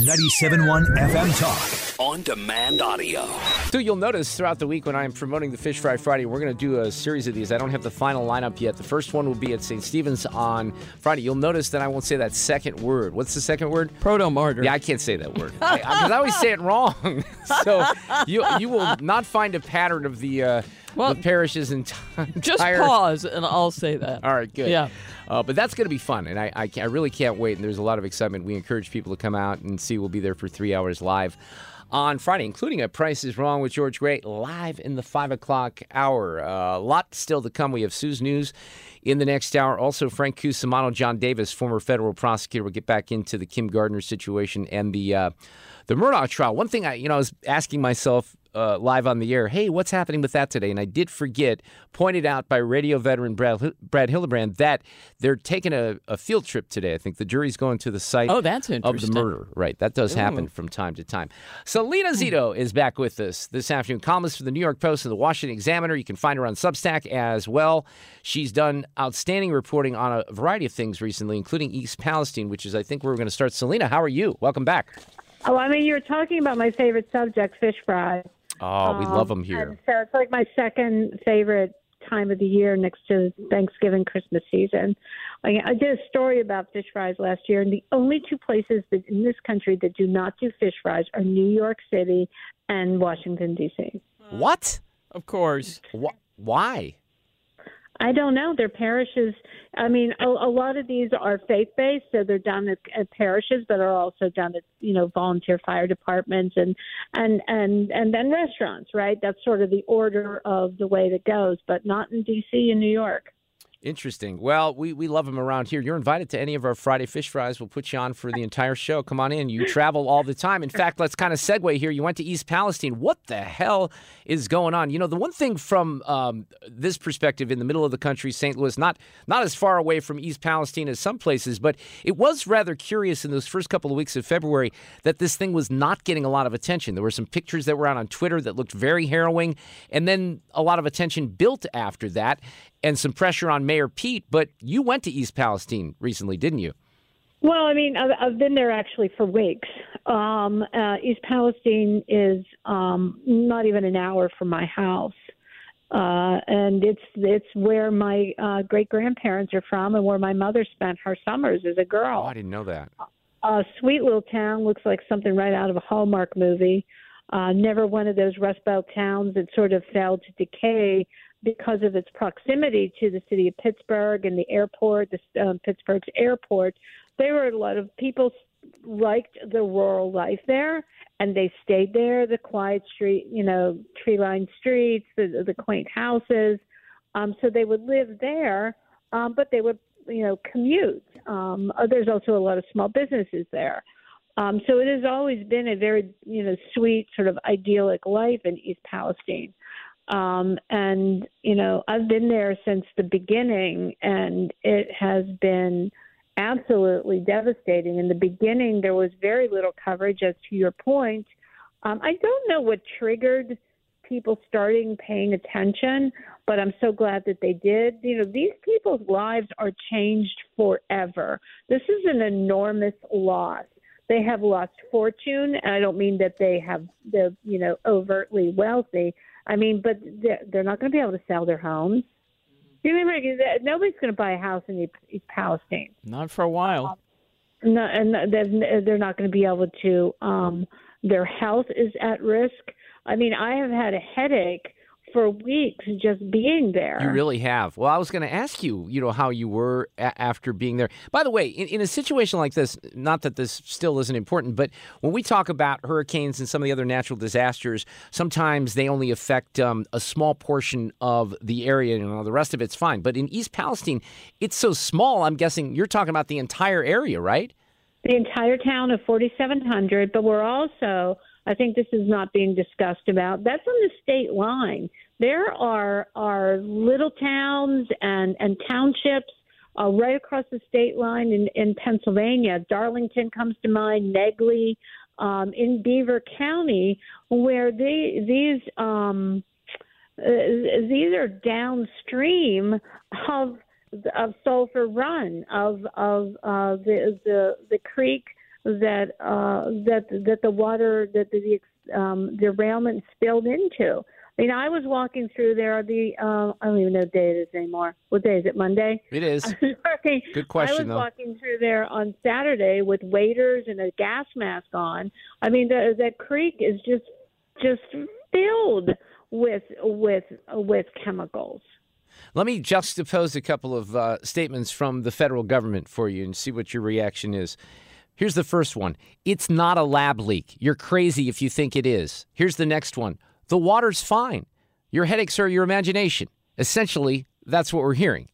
97.1 FM Talk. On demand audio. So you'll notice throughout the week when I'm promoting the Fish Fry Friday, we're going to do a series of these. I don't have the final lineup yet. The first one will be at St. Stephen's on Friday. You'll notice that I won't say that second word. What's the second word? Proto martyr. Yeah, I can't say that word because I, I, always say it wrong. so you you will not find a pattern of the uh, well, the parishes and entire. Just pause, and I'll say that. All right, good. Yeah. Uh, but that's going to be fun, and I, I, I, really can't wait. And there's a lot of excitement. We encourage people to come out and see. We'll be there for three hours live on Friday, including a Price is Wrong with George Gray live in the five o'clock hour. Uh, a lot still to come. We have Sue's News in the next hour. Also, Frank Cusimano, John Davis, former federal prosecutor, will get back into the Kim Gardner situation and the uh, the Murdaugh trial. One thing I, you know, I was asking myself uh, live on the air, hey, what's happening with that today? And I did forget, pointed out by radio veteran Brad, Brad Hildebrand, that they're taking a, a, field trip today. I think the jury's going to the site oh, that's of the murder. Right. That does happen Ooh. from time to time. Selena Zito is back with us this afternoon, columnist for the New York Post and the Washington Examiner. You can find her on Substack as well. She's done outstanding reporting on a variety of things recently, including East Palestine, which is, I think, where we're going to start. Selena, how are you? Welcome back. Oh, I mean, you were talking about my favorite subject, fish fries. Oh, we um, love them here. So it's like my second favorite time of the year next to Thanksgiving, Christmas season. I, I did a story about fish fries last year, and the only two places that in this country that do not do fish fries are New York City and Washington D.C. What? Of course. Wh- why? I don't know. They're parishes. I mean, a, a lot of these are faith based, so they're done at, at parishes, but are also done at you know volunteer fire departments and and and and then restaurants. Right? That's sort of the order of the way that goes, but not in D.C. and New York. Interesting. Well, we, we love them around here. You're invited to any of our Friday fish fries. We'll put you on for the entire show. Come on in. You travel all the time. In fact, let's kind of segue here. You went to East Palestine. What the hell is going on? You know, the one thing from um, this perspective in the middle of the country, St. Louis, not not as far away from East Palestine as some places, but it was rather curious in those first couple of weeks of February that this thing was not getting a lot of attention. There were some pictures that were out on Twitter that looked very harrowing, and then a lot of attention built after that and some pressure on Mayor Pete. But you went to East Palestine recently, didn't you? Well, I mean, I've, I've been there actually for weeks. Um, uh, East Palestine is um, not even an hour from my house. Uh, and it's it's where my uh, great grandparents are from, and where my mother spent her summers as a girl. Oh, I didn't know that. A sweet little town, looks like something right out of a Hallmark movie. Uh, never one of those Rust Belt towns that sort of fell to decay because of its proximity to the city of Pittsburgh and the airport, the um, Pittsburgh's airport, there were a lot of people liked the rural life there, and they stayed there. The quiet street, you know, tree-lined streets, the the quaint houses. Um, so they would live there, um, but they would, you know, commute. Um, uh, there's also a lot of small businesses there. Um, so it has always been a very, you know, sweet sort of idyllic life in East Palestine. Um, and, you know, I've been there since the beginning, and it has been absolutely devastating. In the beginning, there was very little coverage, as to your point. Um, I don't know what triggered people starting paying attention, but I'm so glad that they did. You know, these people's lives are changed forever. This is an enormous loss. They have lost fortune, and I don't mean that they have the you know overtly wealthy, I mean, but they're, they're not going to be able to sell their homes. You remember, nobody's going to buy a house in East Palestine. Not for a while. Um, no, and they're, they're not going to be able to. Um, their health is at risk. I mean, I have had a headache for weeks just being there. You really have. Well, I was going to ask you, you know, how you were a- after being there. By the way, in, in, a situation like this, not that this still isn't important, but when we talk about hurricanes and some of the other natural disasters, sometimes they only affect um, a small portion of the area. You know, the rest of it's fine. But in East Palestine, it's so small. I'm guessing you're talking about the entire area, right? the entire town of 4,700, but we're also, I think this is not being discussed about, that's on the state line. There are, are little towns and, and townships uh, right across the state line in, in Pennsylvania. Darlington comes to mind, Negley, um, in Beaver County, where they, these um, uh, these are downstream of of Sulphur Run, of of uh, the the the creek that uh, that that the water that the um, derailment spilled into. I mean, I was walking through there. The uh, I don't even know what day it is anymore. What day is it? Monday. It is. walking, Good question, I was though. walking through there on Saturday with waders and a gas mask on. I mean, the, that creek is just just filled with with with chemicals. Let me juxtapose a couple of uh, statements from the federal government for you and see what your reaction is. Here's the first one It's not a lab leak. You're crazy if you think it is. Here's the next one The water's fine. Your headaches are your imagination. Essentially, that's what we're hearing.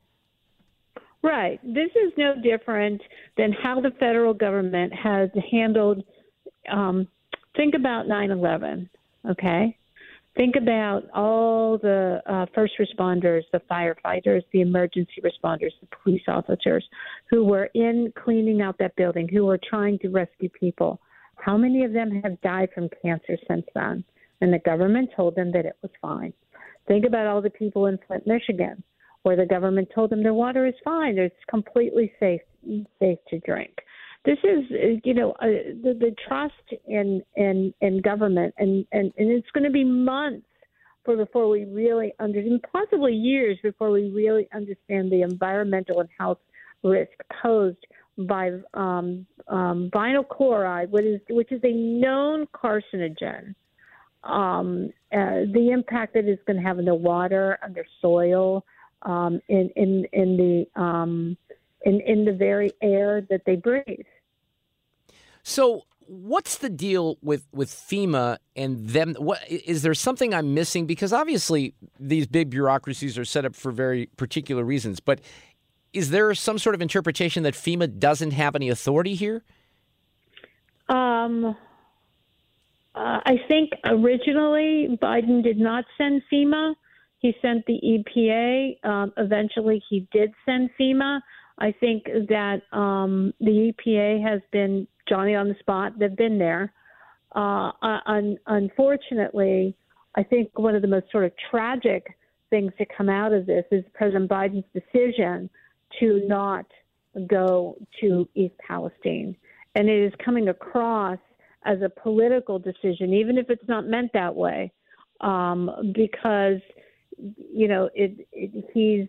Right. This is no different than how the federal government has handled. Um, think about 9 11, okay? Think about all the uh, first responders, the firefighters, the emergency responders, the police officers who were in cleaning out that building, who were trying to rescue people. How many of them have died from cancer since then? And the government told them that it was fine. Think about all the people in Flint, Michigan, where the government told them their water is fine, it's completely safe safe to drink this is you know uh, the, the trust in in in government and and, and it's going to be months for before we really understand possibly years before we really understand the environmental and health risk posed by um, um, vinyl chloride which is which is a known carcinogen um, uh, the impact that it's going to have in the water under soil um, in in in the um, in in the very air that they breathe So, what's the deal with with FEMA and them? What is there something I'm missing? Because obviously these big bureaucracies are set up for very particular reasons. But is there some sort of interpretation that FEMA doesn't have any authority here? Um, uh, I think originally Biden did not send FEMA. He sent the EPA. Um, eventually, he did send FEMA. I think that um, the EPA has been Johnny on the spot. They've been there. Uh, un- unfortunately, I think one of the most sort of tragic things to come out of this is President Biden's decision to not go to East Palestine. And it is coming across as a political decision, even if it's not meant that way, um, because, you know, it, it, he's,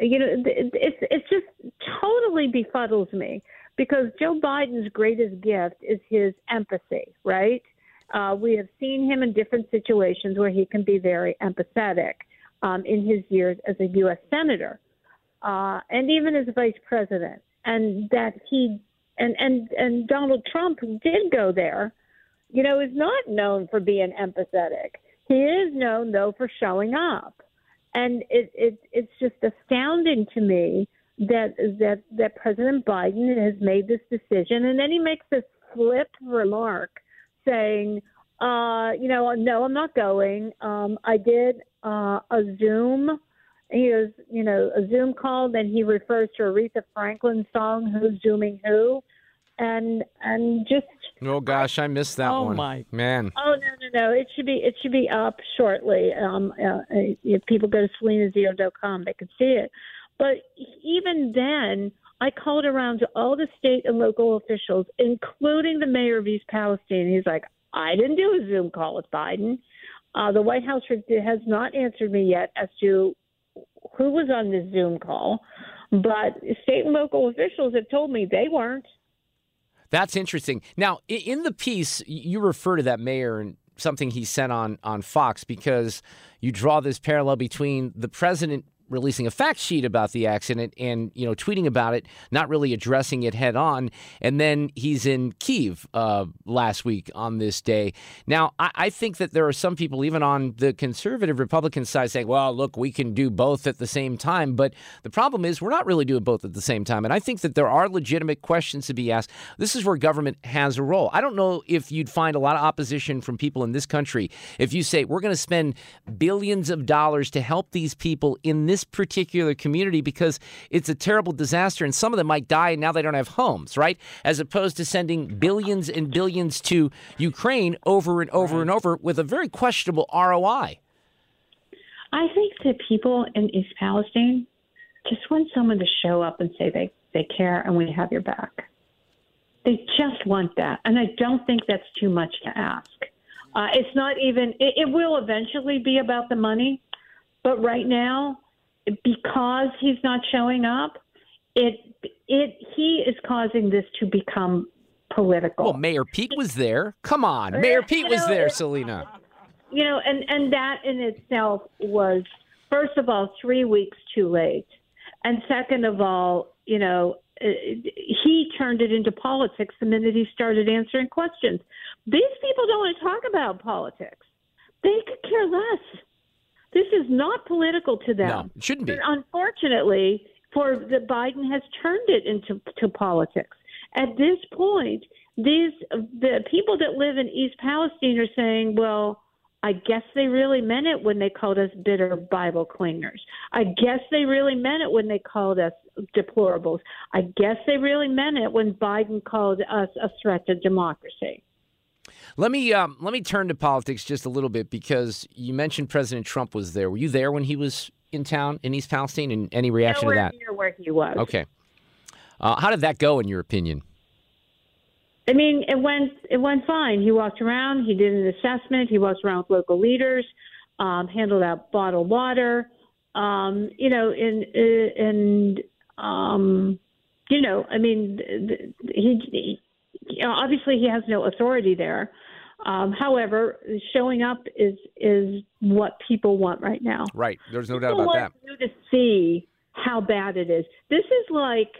you know, it, it's, it just totally befuddles me because Joe Biden's greatest gift is his empathy, right? Uh, we have seen him in different situations where he can be very empathetic um, in his years as a U.S. senator uh, and even as vice president, and that he and and and Donald Trump did go there. You know, is not known for being empathetic. He is known though for showing up, and it, it it's just astounding to me that that that President Biden has made this decision, and then he makes this flip remark saying, uh, you know, no, I'm not going. Um, I did uh, a Zoom. He goes, you know, a Zoom call. Then he refers to Aretha Franklin song, "Who's Zooming Who," and and just Oh gosh, I missed that Oh, one. my. man. Oh no no no! It should be it should be up shortly. Um, uh, if people go to selenazito.com, they can see it. But even then, I called around to all the state and local officials, including the mayor of East Palestine. He's like, I didn't do a Zoom call with Biden. Uh, the White House has not answered me yet as to who was on this Zoom call, but state and local officials have told me they weren't. That's interesting. Now, in the piece, you refer to that mayor and something he said on on Fox because you draw this parallel between the president releasing a fact sheet about the accident and you know tweeting about it, not really addressing it head on. And then he's in Kiev uh, last week on this day. Now, I, I think that there are some people, even on the conservative Republican side, saying, "Well, look, we can do both at the same time." But the problem is, we're not really doing both at the same time. And I think that there are legitimate questions to be asked. This is where government has a role. I don't know if you'd find a lot of opposition from people in this country if you say we're going to spend billions of dollars to help these people in this particular community because it's a terrible disaster and some of them might die and now they don't have homes, right? As opposed to sending billions and billions to Ukraine over and over and over with a very questionable ROI. I think that people in East Palestine just want someone to show up and say they, they care and we have your back. They just want that. And I don't think that's too much to ask. Uh, it's not even, it, it will eventually be about the money. But right now, because he's not showing up, it it he is causing this to become political. Well, Mayor Pete was there. Come on, Mayor Pete was there, Selena. You know, and and that in itself was first of all three weeks too late, and second of all, you know, uh, he turned it into politics the minute he started answering questions. These people don't want to talk about politics. They could care less. This is not political to them. No, it shouldn't be. But unfortunately, for the Biden has turned it into to politics. At this point, these the people that live in East Palestine are saying, well, I guess they really meant it when they called us bitter Bible clingers. I guess they really meant it when they called us deplorables. I guess they really meant it when Biden called us a threat to democracy. Let me um, let me turn to politics just a little bit because you mentioned President Trump was there. Were you there when he was in town in East Palestine? And any reaction Nowhere to that? Near where he was. Okay. Uh, how did that go, in your opinion? I mean, it went it went fine. He walked around. He did an assessment. He walked around with local leaders, um, handled out bottled water. Um, you know, and and um, you know, I mean, he, he you know, obviously he has no authority there. Um, however, showing up is is what people want right now. Right. There's no people doubt about want that. You to see how bad it is. This is like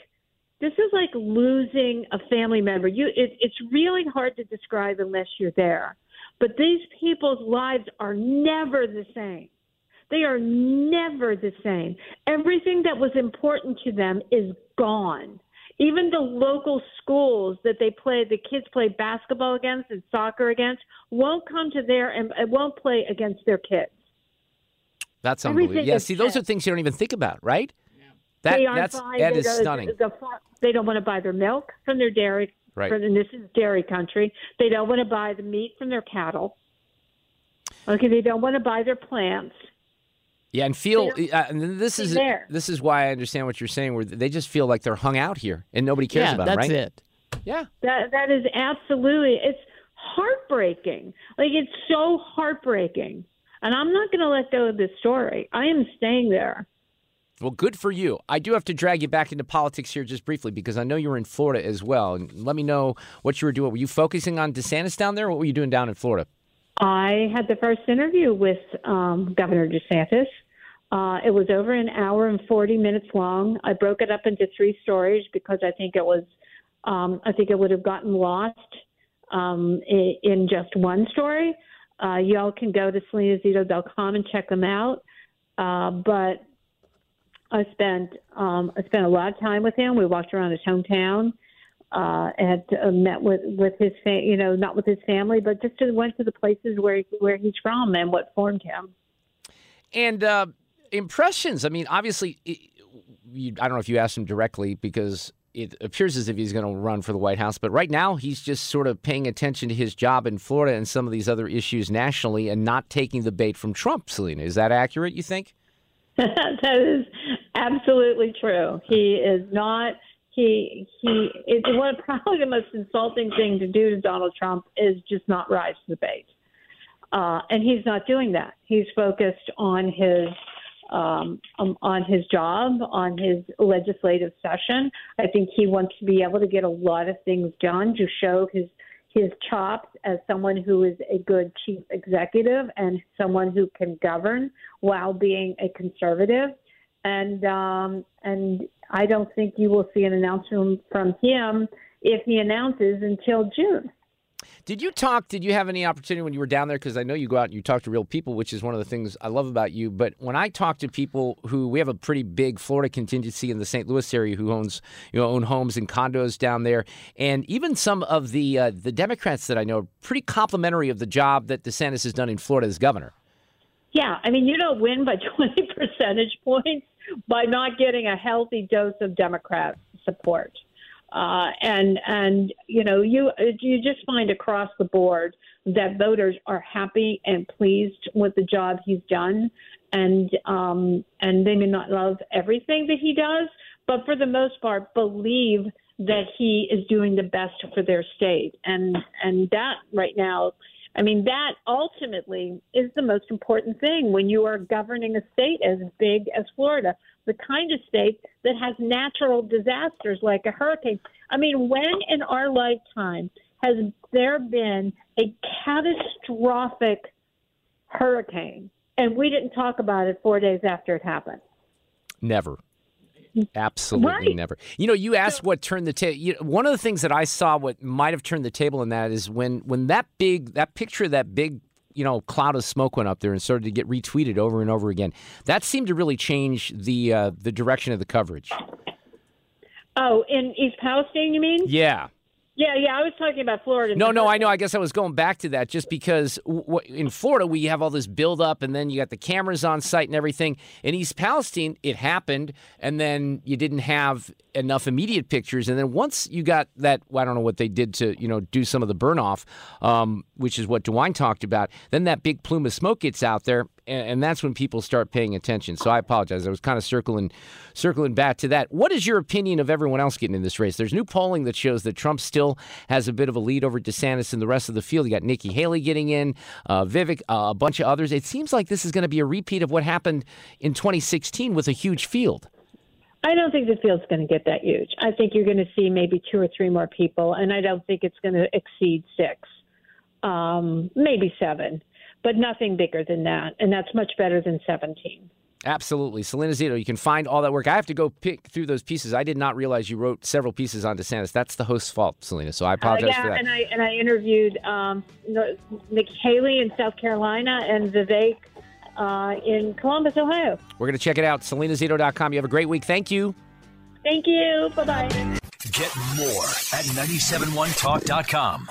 this is like losing a family member. You, it, it's really hard to describe unless you're there. But these people's lives are never the same. They are never the same. Everything that was important to them is gone. Even the local schools that they play, the kids play basketball against and soccer against, won't come to there and won't play against their kids. That's Everything unbelievable. Yeah, see, those are things you don't even think about, right? That, they aren't that's buying that the- is the- stunning. the they don't want to buy their milk from their dairy. Right. From, and this is dairy country. They don't want to buy the meat from their cattle. Okay, they don't want to buy their plants. Yeah, and feel, uh, and this is there. this is why I understand what you're saying. Where they just feel like they're hung out here and nobody cares yeah, about that's them, right? That's it. Yeah. That that is absolutely it's heartbreaking. Like it's so heartbreaking. And I'm not going to let go of this story. I am staying there. Well, good for you. I do have to drag you back into politics here just briefly because I know you were in Florida as well. And let me know what you were doing. Were you focusing on DeSantis down there? Or what were you doing down in Florida? I had the first interview with um, Governor DeSantis. Uh, it was over an hour and 40 minutes long. I broke it up into three stories because I think it was, um, I think it would have gotten lost um, in, in just one story. Uh, y'all can go to selenazito.com and check them out. Uh, but I spent um, I spent a lot of time with him. We walked around his hometown uh, and uh, met with with his fa- you know not with his family, but just to, went to the places where where he's from and what formed him. And uh, impressions. I mean, obviously, it, you, I don't know if you asked him directly because it appears as if he's going to run for the White House. But right now, he's just sort of paying attention to his job in Florida and some of these other issues nationally and not taking the bait from Trump, Selena. Is that accurate, you think? that is absolutely true. He is not. He he. It's one probably the most insulting thing to do to Donald Trump is just not rise to the bait, uh, and he's not doing that. He's focused on his um, um, on his job, on his legislative session. I think he wants to be able to get a lot of things done to show his his chops as someone who is a good chief executive and someone who can govern while being a conservative. and um, and I don't think you will see an announcement from him if he announces until June. Did you talk? Did you have any opportunity when you were down there? Because I know you go out and you talk to real people, which is one of the things I love about you. But when I talk to people who we have a pretty big Florida contingency in the St. Louis area who owns you know own homes and condos down there, and even some of the uh, the Democrats that I know are pretty complimentary of the job that DeSantis has done in Florida as governor. Yeah, I mean you don't win by 20 percentage points by not getting a healthy dose of Democrat support. Uh, and and you know you you just find across the board that voters are happy and pleased with the job he's done, and um, and they may not love everything that he does, but for the most part believe that he is doing the best for their state, and and that right now. I mean, that ultimately is the most important thing when you are governing a state as big as Florida the kind of state that has natural disasters like a hurricane. I mean, when in our lifetime has there been a catastrophic hurricane and we didn't talk about it four days after it happened? Never. Absolutely right. never. You know, you asked what turned the table. You know, one of the things that I saw what might have turned the table in that is when when that big that picture of that big you know cloud of smoke went up there and started to get retweeted over and over again. That seemed to really change the uh, the direction of the coverage. Oh, in East Palestine, you mean? Yeah. Yeah, yeah. I was talking about Florida. No, no, I know. I guess I was going back to that just because w- in Florida we have all this buildup, and then you got the cameras on site and everything. In East Palestine, it happened, and then you didn't have enough immediate pictures. And then once you got that, well, I don't know what they did to you know do some of the burn off, um, which is what DeWine talked about. Then that big plume of smoke gets out there, and, that's when people start paying attention. So I apologize. I was kind of circling, circling back to that. What is your opinion of everyone else getting in this race? There's new polling that shows that Trump still has a bit of a lead over DeSantis and the rest of the field. You got Nikki Haley getting in, uh, Vivek, uh, a bunch of others. It seems like this is going to be a repeat of what happened in 2016 with a huge field. I don't think the field's going to get that huge. I think you're going to see maybe two or three more people, and I don't think it's going to exceed six, um, maybe seven, but nothing bigger than that. And that's much better than 17. Absolutely. Selena Zito, you can find all that work. I have to go pick through those pieces. I did not realize you wrote several pieces on DeSantis. That's the host's fault, Selena. So I apologize uh, yeah, for that. and I and I interviewed um, Nikki Haley in South Carolina and Vivek uh, in Columbus, Ohio. We're going to check it out. SelenaZito.com. You have a great week. Thank you. Thank you. Bye bye. Get more at 971talk.com.